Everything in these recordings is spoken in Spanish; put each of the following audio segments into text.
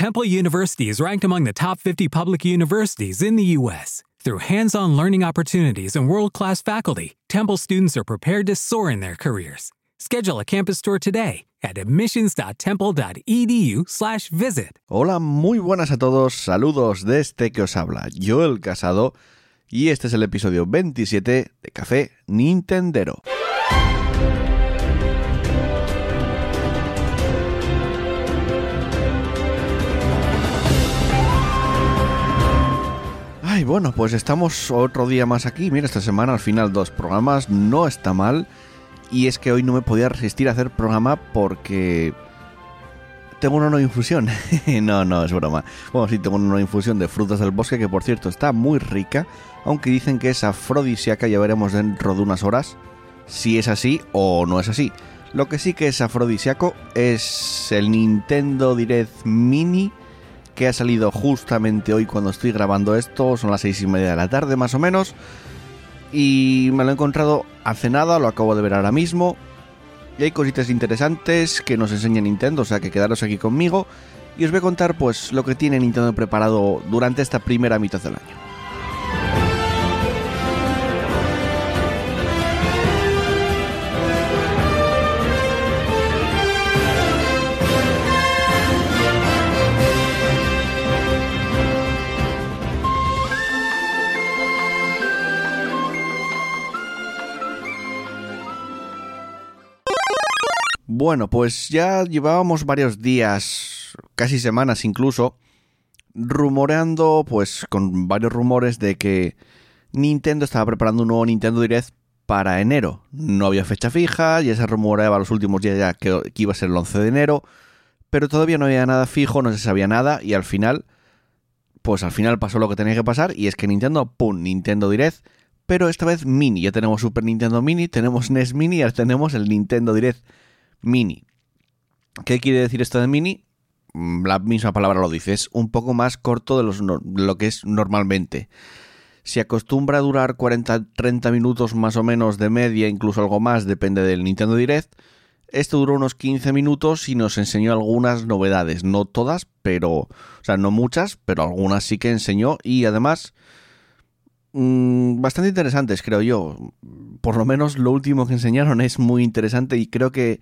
Temple University is ranked among the top 50 public universities in the U.S. Through hands on learning opportunities and world class faculty, Temple students are prepared to soar in their careers. Schedule a campus tour today at admissions.temple.edu/slash visit. Hola, muy buenas a todos. Saludos de este que os habla, Joel Casado. Y este es el episodio 27 de Café Nintendero. Ay, bueno, pues estamos otro día más aquí. Mira, esta semana al final dos programas, no está mal. Y es que hoy no me podía resistir a hacer programa porque tengo una nueva infusión. no, no, es broma. Bueno, sí, tengo una nueva infusión de frutas del bosque que por cierto está muy rica, aunque dicen que es afrodisíaca, ya veremos dentro de unas horas si es así o no es así. Lo que sí que es afrodisíaco es el Nintendo Direct Mini que ha salido justamente hoy cuando estoy grabando esto, son las seis y media de la tarde más o menos, y me lo he encontrado hace nada, lo acabo de ver ahora mismo, y hay cositas interesantes que nos enseña Nintendo, o sea que quedaros aquí conmigo, y os voy a contar pues lo que tiene Nintendo preparado durante esta primera mitad del año. Bueno, pues ya llevábamos varios días, casi semanas incluso, rumoreando, pues con varios rumores de que Nintendo estaba preparando un nuevo Nintendo Direct para enero. No había fecha fija, ya se rumoreaba los últimos días ya que, iba a ser el 11 de enero, pero todavía no había nada fijo, no se sabía nada y al final, pues al final pasó lo que tenía que pasar y es que Nintendo, ¡pum!, Nintendo Direct, pero esta vez mini. Ya tenemos Super Nintendo Mini, tenemos NES Mini y ahora tenemos el Nintendo Direct mini. ¿Qué quiere decir esto de mini? Mm, la misma palabra lo dice, es un poco más corto de, lo que es normalmente. Si acostumbra a durar 40-30 minutos más o menos de media, incluso algo más, depende del Nintendo Direct, esto duró unos 15 minutos y nos enseñó algunas novedades. No todas, pero. O sea, no muchas, pero algunas sí que enseñó. Y además. Mm, bastante interesantes, creo yo. Por lo menos lo último que enseñaron es muy interesante y creo que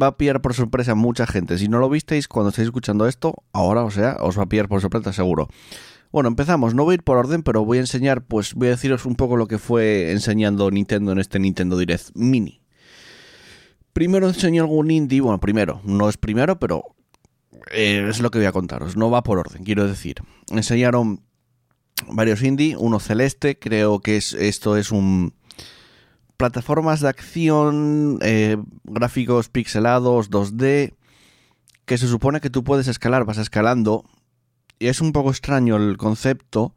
va a pillar por sorpresa a mucha gente. Si no lo visteis cuando estáis escuchando esto, ahora, o sea, os va a pillar por sorpresa seguro. Bueno, empezamos. No voy a ir por orden, pero voy a enseñar, pues voy a deciros un poco lo que fue enseñando Nintendo en este Nintendo Direct Mini. Primero enseñé algún indie, bueno, primero, no es primero, pero eh, es lo que voy a contaros. No va por orden, quiero decir. Enseñaron varios indie, uno celeste, creo que es, esto es un plataformas de acción, eh, gráficos pixelados, 2D, que se supone que tú puedes escalar, vas escalando, y es un poco extraño el concepto,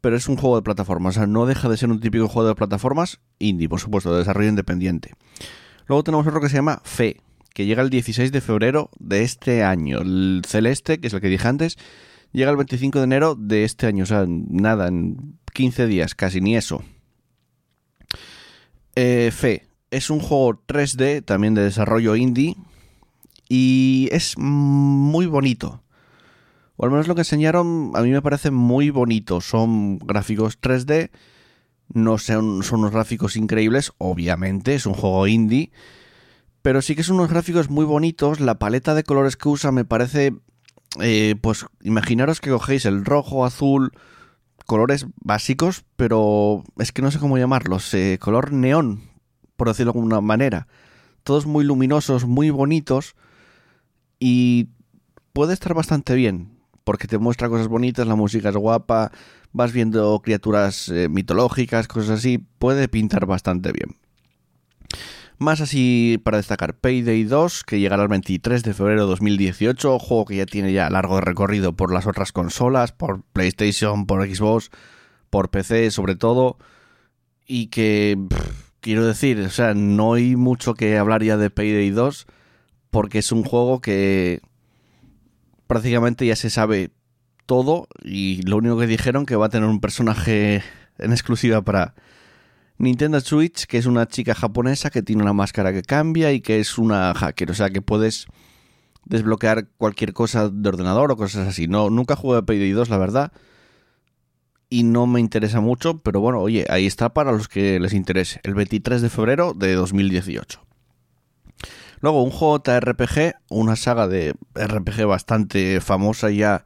pero es un juego de plataformas, o sea, no deja de ser un típico juego de plataformas indie, por supuesto, de desarrollo independiente. Luego tenemos otro que se llama Fe, que llega el 16 de febrero de este año. El celeste, que es el que dije antes, llega el 25 de enero de este año, o sea, nada, en 15 días, casi ni eso. Eh, Fe es un juego 3D, también de desarrollo indie, y es muy bonito. O al menos lo que enseñaron a mí me parece muy bonito. Son gráficos 3D, no son, unos gráficos increíbles, obviamente, es un juego indie, pero sí que son unos gráficos muy bonitos. La paleta de colores que usa me parece, eh, pues imaginaros que cogéis el rojo, azul, colores básicos, pero es que no sé cómo llamarlos, eh, color neón, por decirlo de alguna manera. Todos muy luminosos, muy bonitos y puede estar bastante bien, porque te muestra cosas bonitas, la música es guapa, vas viendo criaturas eh, mitológicas, cosas así, puede pintar bastante bien. Más así para destacar Payday 2, que llegará el 23 de febrero de 2018, juego que ya tiene ya largo recorrido por las otras consolas, por PlayStation, por Xbox, por PC sobre todo, y que quiero decir, o sea, no hay mucho que hablar ya de Payday 2, porque es un juego que prácticamente ya se sabe todo y lo único que dijeron que va a tener un personaje en exclusiva para Nintendo Switch, que es una chica japonesa que tiene una máscara que cambia y que es una hacker, o sea que puedes desbloquear cualquier cosa de ordenador o cosas así. No, nunca jugué a Payday 2, la verdad. Y no me interesa mucho, pero bueno, oye, ahí está para los que les interese. El 23 de febrero de 2018. Luego, un juego RPG, una saga de RPG bastante famosa ya,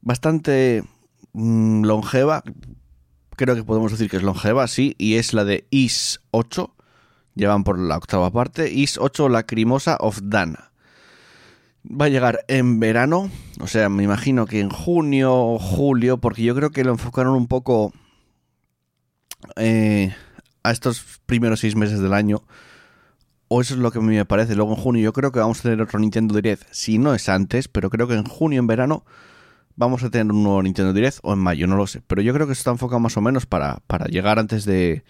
bastante mm, longeva. Creo que podemos decir que es longeva, sí, y es la de Is 8. Llevan por la octava parte. Is 8 Lacrimosa of Dana. Va a llegar en verano, o sea, me imagino que en junio o julio, porque yo creo que lo enfocaron un poco eh, a estos primeros seis meses del año o eso es lo que a mí me parece. Luego en junio yo creo que vamos a tener otro Nintendo Direct. Si no es antes, pero creo que en junio, en verano, vamos a tener un nuevo Nintendo Direct. O en mayo, no lo sé. Pero yo creo que se está enfocado más o menos para, para llegar antes de...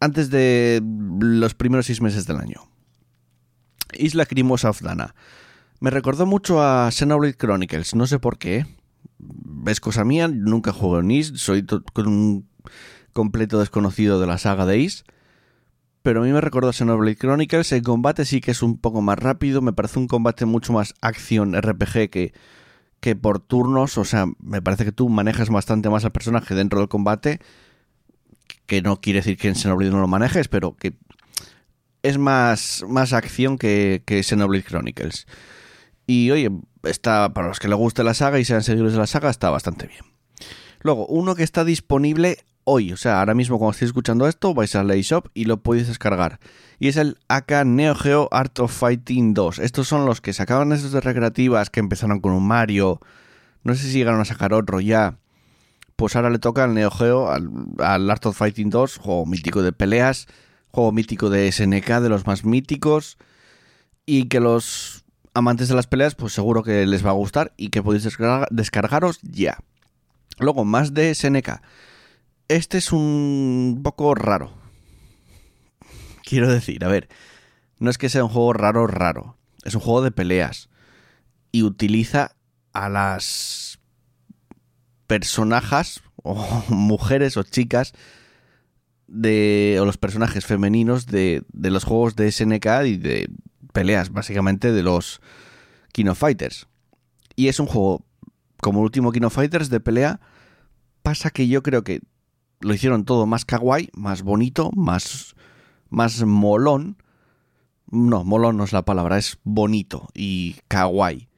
Antes de los primeros seis meses del año. Isla Crimosa of Dana. Me recordó mucho a Xenoblade Chronicles. No sé por qué. Es cosa mía. Nunca juego en Is. Soy un completo desconocido de la saga de Is pero a mí me recuerda a Xenoblade Chronicles. El combate sí que es un poco más rápido, me parece un combate mucho más acción RPG que, que por turnos. O sea, me parece que tú manejas bastante más al personaje dentro del combate. Que no quiere decir que en Xenoblade no lo manejes, pero que es más, más acción que, que Xenoblade Chronicles. Y oye, está para los que les guste la saga y sean seguidores de la saga, está bastante bien. Luego, uno que está disponible hoy, o sea, ahora mismo cuando estéis escuchando esto, vais a la eShop y lo podéis descargar. Y es el AK Neo Geo Art of Fighting 2. Estos son los que sacaban esos de recreativas que empezaron con un Mario. No sé si llegaron a sacar otro ya. Pues ahora le toca al Neo Geo, al, Art of Fighting 2, juego mítico de peleas, juego mítico de SNK, de los más míticos. Y que los amantes de las peleas, pues seguro que les va a gustar y que podéis descargaros ya. Luego, más de SNK. Este es un poco raro. Quiero decir, a ver, no es que sea un juego raro, raro. Es un juego de peleas. Y utiliza a las personajes, o mujeres o chicas, de, o los personajes femeninos de, de los juegos de SNK y de peleas, básicamente, de los Kino Fighters. Y es un juego, como el último Kino Fighters, de pelea. Pasa que yo creo que lo hicieron todo más kawaii, más bonito, más, más molón. No, molón no es la palabra, es bonito y kawaii.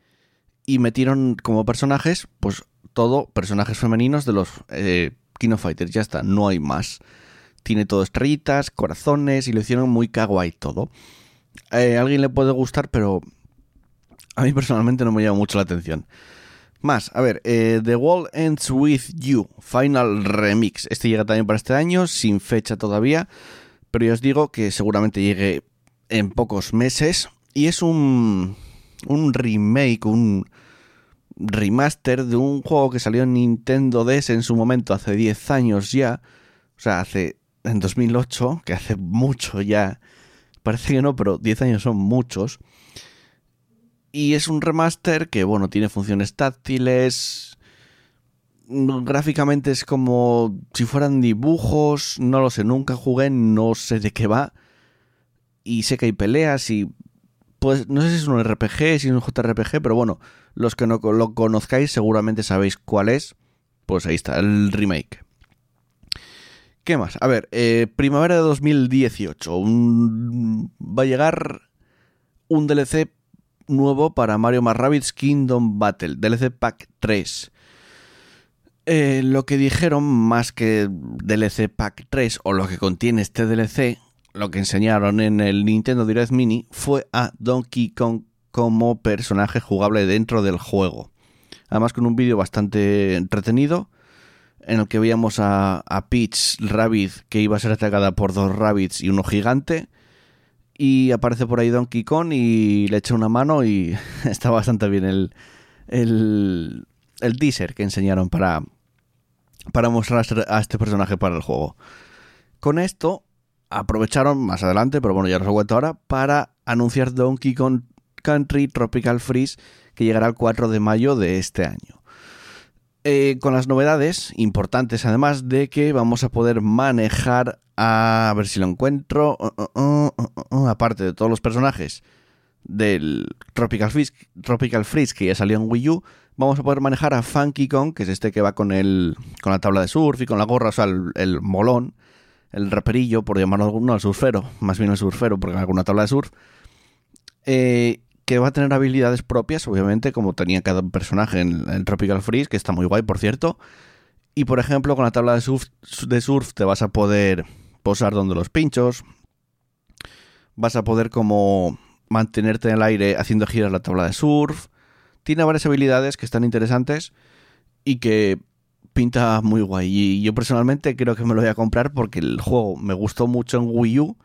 Y metieron como personajes, pues todo personajes femeninos de los eh, Fighters. Ya está, no hay más. Tiene todo estrellitas, corazones y lo hicieron muy kawaii todo. Eh, a alguien le puede gustar, pero a mí personalmente no me llama mucho la atención. Más, a ver, eh, The World Ends With You, Final Remix. Este llega también para este año, sin fecha todavía, pero ya os digo que seguramente llegue en pocos meses. Y es un, un remake, un remaster de un juego que salió en Nintendo DS en su momento, hace 10 años ya. O sea, hace en 2008, que hace mucho ya. Parece que no, pero 10 años son muchos. Y es un remaster que, bueno, tiene funciones táctiles. Gráficamente es como si fueran dibujos. No lo sé, nunca jugué, no sé de qué va. Y sé que hay peleas y. Pues no sé si es un RPG, si es un JRPG, pero bueno, los que no lo conozcáis seguramente sabéis cuál es. Pues ahí está, el remake. ¿Qué más? A ver, eh, primavera de 2018. va a llegar un DLC nuevo para Mario más Rabbids Kingdom Battle, DLC Pack 3. Eh, lo que dijeron, más que DLC Pack 3 o lo que contiene este DLC, lo que enseñaron en el Nintendo Direct Mini fue a Donkey Kong como personaje jugable dentro del juego. Además con un vídeo bastante entretenido en el que veíamos a, a Peach Rabbit que iba a ser atacada por dos rabbits y uno gigante y aparece por ahí Donkey Kong y le echa una mano y está bastante bien el, el, el teaser que enseñaron para, para mostrar a este personaje para el juego. Con esto aprovecharon más adelante, pero bueno, ya os lo cuento ahora, para anunciar Donkey Kong Country Tropical Freeze que llegará el 4 de mayo de este año. Eh, con las novedades importantes además de que vamos a poder manejar a ver si lo encuentro. Uh, uh, uh, aparte de todos los personajes del Tropical Freeze, Tropical Freeze que ya salió en Wii U, vamos a poder manejar a Funky Kong, que es este que va con el con la tabla de surf y con la gorra, o sea, el, molón, el raperillo, por llamarlo no el surfero, más bien el surfero, porque hay alguna tabla de surf, eh, que va a tener habilidades propias, obviamente, como tenía cada personaje en el Tropical Freeze, que está muy guay, por cierto. Y por ejemplo, con la tabla de surf, de surf te vas a poder posar donde los pinchos. Vas a poder como mantenerte en el aire haciendo girar la tabla de surf. Tiene varias habilidades que están interesantes y que pinta muy guay. Y yo personalmente creo que me lo voy a comprar porque el juego me gustó mucho en Wii U.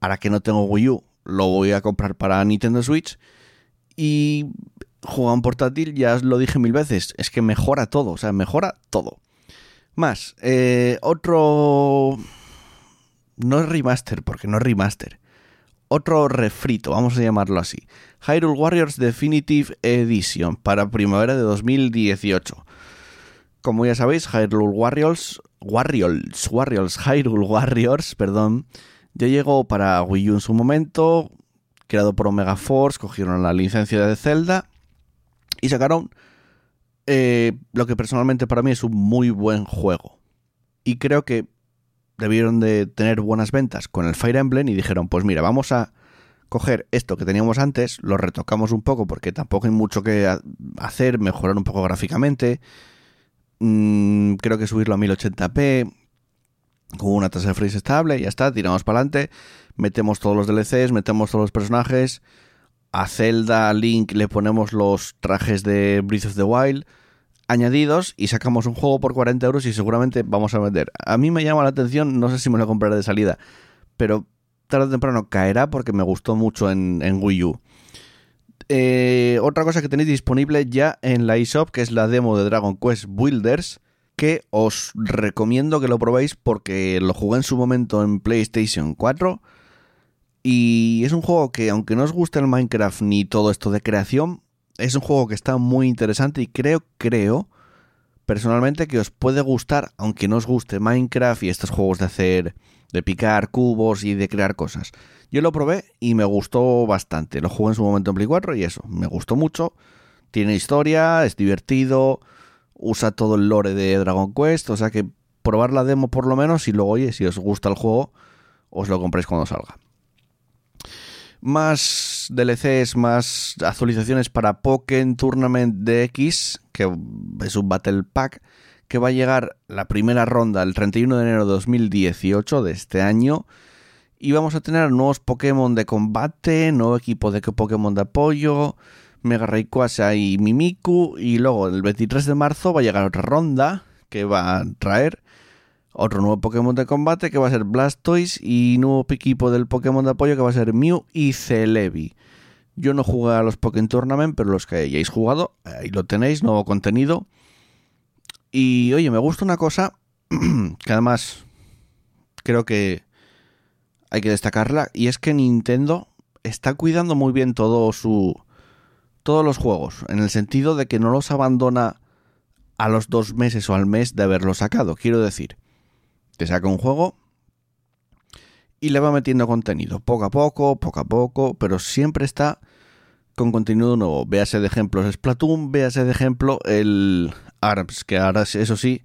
Ahora que no tengo Wii U, lo voy a comprar para Nintendo Switch. Y jugar en portátil, ya os lo dije mil veces, es que mejora todo, o sea, mejora todo. Más, eh, otro... No es remaster, porque no es remaster otro refrito, vamos a llamarlo así. Hyrule Warriors Definitive Edition para primavera de 2018. Como ya sabéis, Hyrule Warriors, Warriors, Warriors, Hyrule Warriors, perdón, ya llegó para Wii U en su momento, creado por Omega Force, cogieron la licencia de Zelda y sacaron eh, lo que personalmente para mí es un muy buen juego. Y creo que debieron de tener buenas ventas con el Fire Emblem y dijeron, pues mira, vamos a coger esto que teníamos antes, lo retocamos un poco porque tampoco hay mucho que hacer, mejorar un poco gráficamente, mm, creo que subirlo a 1080p con una tasa de freeze estable, ya está, tiramos para adelante, metemos todos los DLCs, metemos todos los personajes, a Zelda, Link le ponemos los trajes de Breath of the Wild, añadidos y sacamos un juego por 40 euros y seguramente vamos a vender. A mí me llama la atención, no sé si me lo compraré de salida, pero tarde o temprano caerá porque me gustó mucho en, Wii U. Eh, otra cosa que tenéis disponible ya en la eShop, que es la demo de Dragon Quest Builders, que os recomiendo que lo probéis porque lo jugué en su momento en PlayStation 4 y es un juego que aunque no os guste el Minecraft ni todo esto de creación, es un juego que está muy interesante y creo, creo, personalmente que os puede gustar, aunque no os guste Minecraft y estos juegos de hacer, de picar cubos y de crear cosas. Yo lo probé y me gustó bastante. Lo jugué en su momento en Play 4 y eso, me gustó mucho. Tiene historia, es divertido, usa todo el lore de Dragon Quest, o sea que probar la demo por lo menos y luego, oye, si os gusta el juego, os lo compréis cuando salga más DLCs, más actualizaciones para Pokémon Tournament DX, que es un Battle Pack, que va a llegar la primera ronda el 31 de enero de 2018 de este año. Y vamos a tener nuevos Pokémon de combate, nuevo equipo de Pokémon de apoyo, Mega Rayquaza y Mimiku. Y luego el 23 de marzo va a llegar otra ronda que va a traer otro nuevo Pokémon de combate que va a ser Blastoise y nuevo equipo del Pokémon de apoyo que va a ser Mew y Celebi. Yo no jugué a los Pokémon Tournament, pero los que hayáis jugado, ahí lo tenéis, nuevo contenido. Y oye, me gusta una cosa que además creo que hay que destacarla y es que Nintendo está cuidando muy bien todo su todos los juegos en el sentido de que no los abandona a los dos meses o al mes de haberlo sacado. Quiero decir, te saca un juego y le va metiendo contenido, poco a poco, poco a poco, pero siempre está con contenido nuevo. Véase de ejemplo Splatoon, véase de ejemplo el ARMS, que ahora eso sí,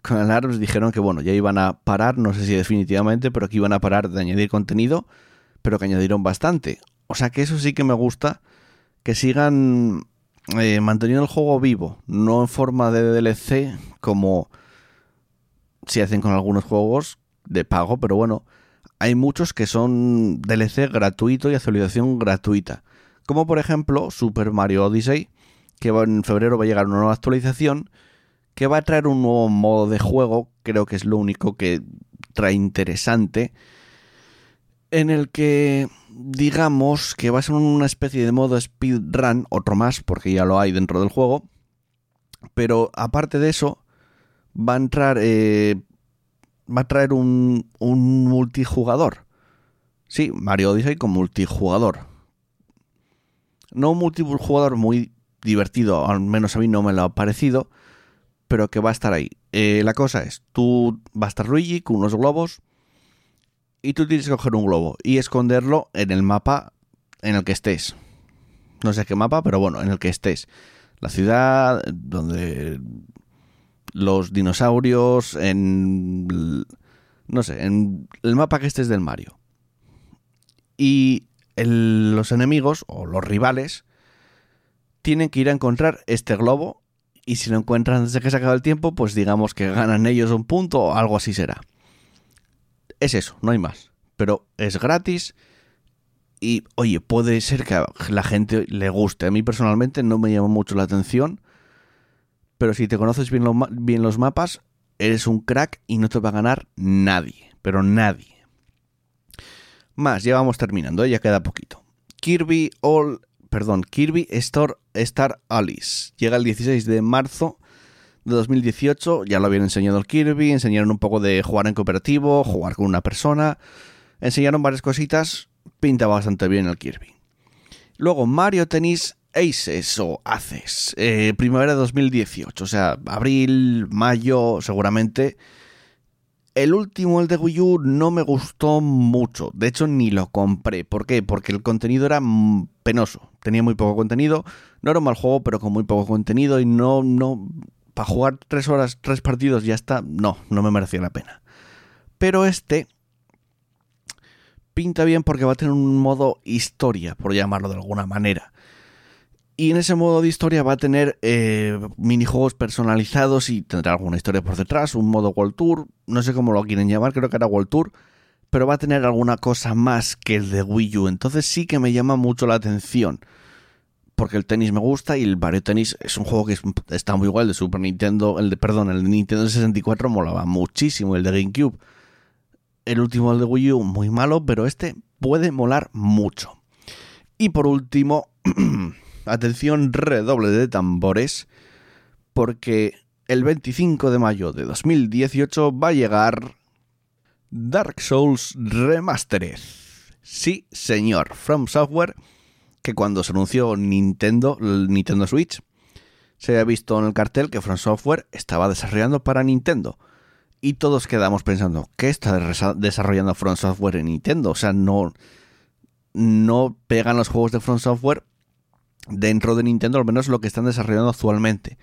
con el ARMS dijeron que bueno, ya iban a parar, no sé si definitivamente, pero que iban a parar de añadir contenido, pero que añadieron bastante. O sea que eso sí que me gusta, que sigan eh, manteniendo el juego vivo, no en forma de DLC como si hacen con algunos juegos de pago, pero bueno, hay muchos que son DLC gratuito y actualización gratuita. Como por ejemplo Super Mario Odyssey, que en febrero va a llegar una nueva actualización que va a traer un nuevo modo de juego, creo que es lo único que trae interesante, en el que digamos que va a ser una especie de modo speedrun, otro más, porque ya lo hay dentro del juego, pero aparte de eso, va a entrar, eh, va a traer un, un multijugador. Sí, Mario Odyssey con multijugador. No un multijugador muy divertido, al menos a mí no me lo ha parecido, pero que va a estar ahí. Eh, la cosa es, tú va a estar Luigi con unos globos y tú tienes que coger un globo y esconderlo en el mapa en el que estés. no sé qué mapa, pero bueno, en el que estés. La ciudad, donde los dinosaurios, en... no sé, en el mapa que estés del Mario. Y los enemigos, o los rivales, tienen que ir a encontrar este globo y si lo encuentran antes de que se acabe el tiempo, pues digamos que ganan ellos un punto o algo así será. Es eso, no hay más. Pero es gratis y, oye, puede ser que a la gente le guste. A mí personalmente no me llama mucho la atención, pero si te conoces bien, los mapas, eres un crack y no te va a ganar nadie, pero nadie. Más, ya vamos terminando, ¿eh? ya queda poquito. Kirby All perdón, Kirby Star, Star Alice. Llega el 16 de marzo de 2018. Ya lo habían enseñado el Kirby. Enseñaron un poco de jugar en cooperativo, jugar con una persona. Enseñaron varias cositas. Pinta bastante bien el Kirby. Luego Mario Tennis Aces o Aces. Eh, primavera de 2018. O sea, abril, mayo, seguramente. El último, el de Wii U, no me gustó mucho. De hecho, ni lo compré. ¿Por qué? Porque el contenido era penoso. Tenía muy poco contenido. No era un mal juego, pero con muy poco contenido. Y no, no. Para jugar tres horas, tres partidos, ya está. No, no me merecía la pena. Pero este. Pinta bien porque va a tener un modo historia, por llamarlo de alguna manera. Y en ese modo de historia va a tener eh, minijuegos personalizados y tendrá alguna historia por detrás, un modo World Tour, no sé cómo lo quieren llamar, creo que era World Tour, pero va a tener alguna cosa más que el de Wii U, entonces sí que me llama mucho la atención. Porque el tenis me gusta y el Mario Tennis es un juego que está muy igual, el de Super Nintendo, el de, perdón, el de Nintendo 64 molaba muchísimo, el de GameCube. El último, el de Wii U, muy malo, pero este puede molar mucho. Y por último, atención, redoble de tambores, porque el 25 de mayo de 2018 va a llegar Dark Souls Remastered. Sí, señor, From Software, que cuando se anunció Nintendo, Nintendo Switch, se había visto en el cartel que From Software estaba desarrollando para Nintendo. Y todos quedamos pensando, ¿qué está desarrollando From Software en Nintendo? O sea, no, no pegan los juegos de From Software dentro de Nintendo, al menos lo que están desarrollando actualmente.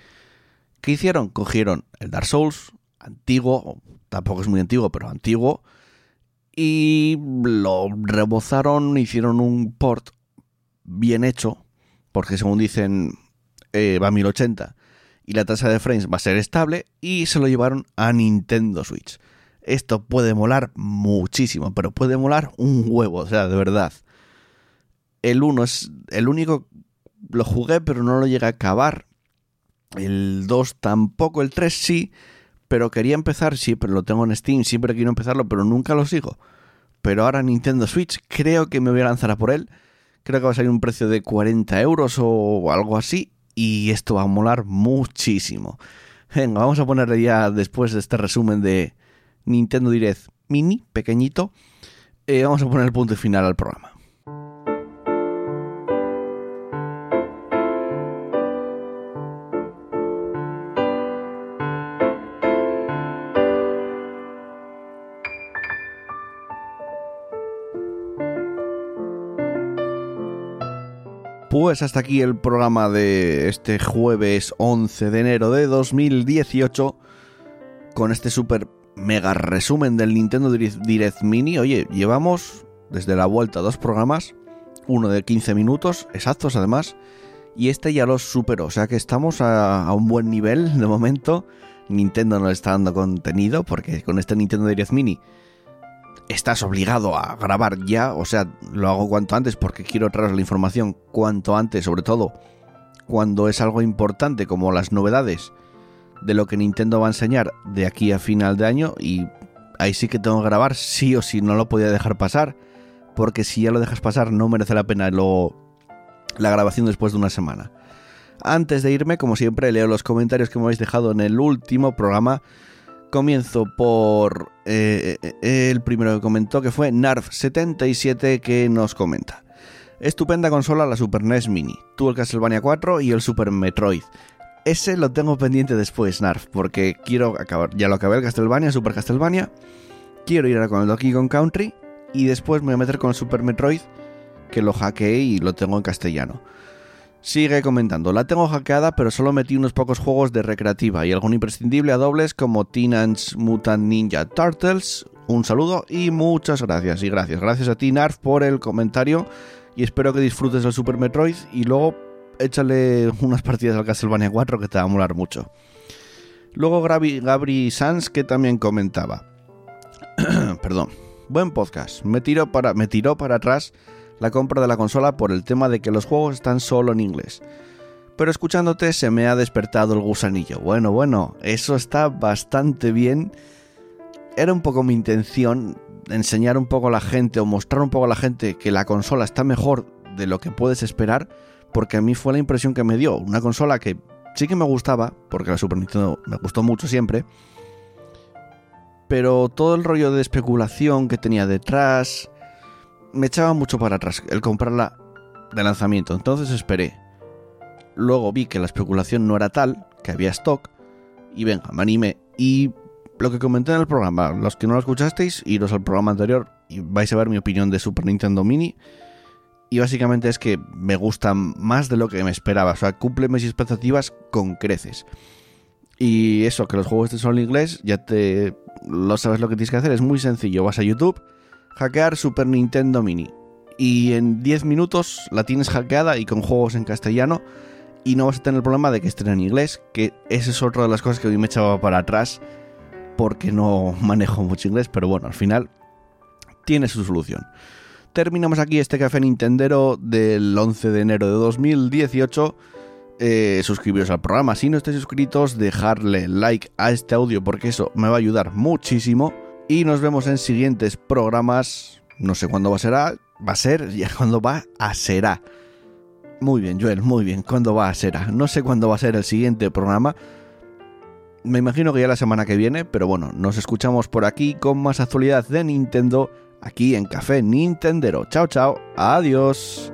¿Qué hicieron? Cogieron el Dark Souls, antiguo, tampoco es muy antiguo, pero antiguo, y lo rebozaron, hicieron un port bien hecho, porque según dicen eh, va a 1080 y la tasa de frames va a ser estable, y se lo llevaron a Nintendo Switch. Esto puede molar muchísimo, pero puede molar un huevo, o sea, de verdad. El 1 es el único lo jugué, pero no lo llegué a acabar. El 2 tampoco, el 3 sí, pero quería empezar, siempre lo tengo en Steam, siempre quiero empezarlo, pero nunca lo sigo. Pero ahora Nintendo Switch, creo que me voy a lanzar a por él. Creo que va a salir un precio de 40 euros o algo así. Y esto va a molar muchísimo. Venga, vamos a ponerle ya después de este resumen de Nintendo Direct Mini, pequeñito. Eh, vamos a poner el punto final al programa. Pues hasta aquí el programa de este jueves 11 de enero de 2018 con este super mega resumen del Nintendo Direct Mini. Oye, llevamos desde la vuelta dos programas, uno de 15 minutos exactos además, y este ya lo superó, o sea que estamos a, un buen nivel de momento. Nintendo nos está dando contenido porque con este Nintendo Direct Mini estás obligado a grabar ya, o sea, lo hago cuanto antes porque quiero traer la información cuanto antes, sobre todo cuando es algo importante como las novedades de lo que Nintendo va a enseñar de aquí a final de año y ahí sí que tengo que grabar sí o sí, no lo podía dejar pasar porque si ya lo dejas pasar no merece la pena lo, la grabación después de una semana. Antes de irme, como siempre, leo los comentarios que me habéis dejado en el último programa Comienzo por eh, eh, el primero que comentó, que fue Narf77, que nos comenta. Estupenda consola la Super NES Mini. Tuvo el Castlevania 4 y el Super Metroid. Ese lo tengo pendiente después, Narf, porque quiero acabar. Ya lo acabé el Castlevania, Super Castlevania. Quiero ir ahora con el Donkey Kong Country. Y después me voy a meter con el Super Metroid, que lo hackeé y lo tengo en castellano. Sigue comentando, la tengo hackeada pero solo metí unos pocos juegos de recreativa y algún imprescindible a dobles como Teenage Mutant Ninja Turtles. Un saludo y muchas gracias. Y gracias, gracias a ti Narf por el comentario y espero que disfrutes del Super Metroid y luego échale unas partidas al Castlevania 4 que te va a molar mucho. Luego Gabri, Gabri Sanz que también comentaba. Perdón. Buen podcast. Me tiró para, me tiró para atrás la compra de la consola por el tema de que los juegos están solo en inglés. Pero escuchándote se me ha despertado el gusanillo. Bueno, bueno, eso está bastante bien. Era un poco mi intención enseñar un poco a la gente o mostrar un poco a la gente que la consola está mejor de lo que puedes esperar, porque a mí fue la impresión que me dio. Una consola que sí que me gustaba, porque la Super Nintendo me gustó mucho siempre, pero todo el rollo de especulación que tenía detrás, me echaba mucho para atrás el comprarla de lanzamiento, entonces esperé. Luego vi que la especulación no era tal, que había stock, y venga, me animé. Y lo que comenté en el programa, los que no lo escuchasteis, iros al programa anterior y vais a ver mi opinión de Super Nintendo Mini. Y básicamente es que me gusta más de lo que me esperaba, o sea, cumple mis expectativas con creces. Y eso, que los juegos estén solo en inglés, ya te lo sabes lo que tienes que hacer, es muy sencillo, vas a YouTube hackear Super Nintendo Mini. Y en 10 minutos la tienes hackeada y con juegos en castellano. Y no vas a tener el problema de que estén en inglés, que esa es otra de las cosas que mí me echaba para atrás porque no manejo mucho inglés, pero bueno, al final tiene su solución. Terminamos aquí este café Nintendero del 11 de enero de 2018. Eh, suscribiros al programa si no estáis suscritos, dejarle like a este audio porque eso me va a ayudar muchísimo. Y nos vemos en siguientes programas. No sé cuándo va a ser. Va a ser ya cuándo va a será. Muy bien, Joel, muy bien. ¿Cuándo va a ser? No sé cuándo va a ser el siguiente programa. Me imagino que ya la semana que viene, pero bueno, nos escuchamos por aquí con más actualidad de Nintendo aquí en Café Nintendero. Chao, chao. Adiós.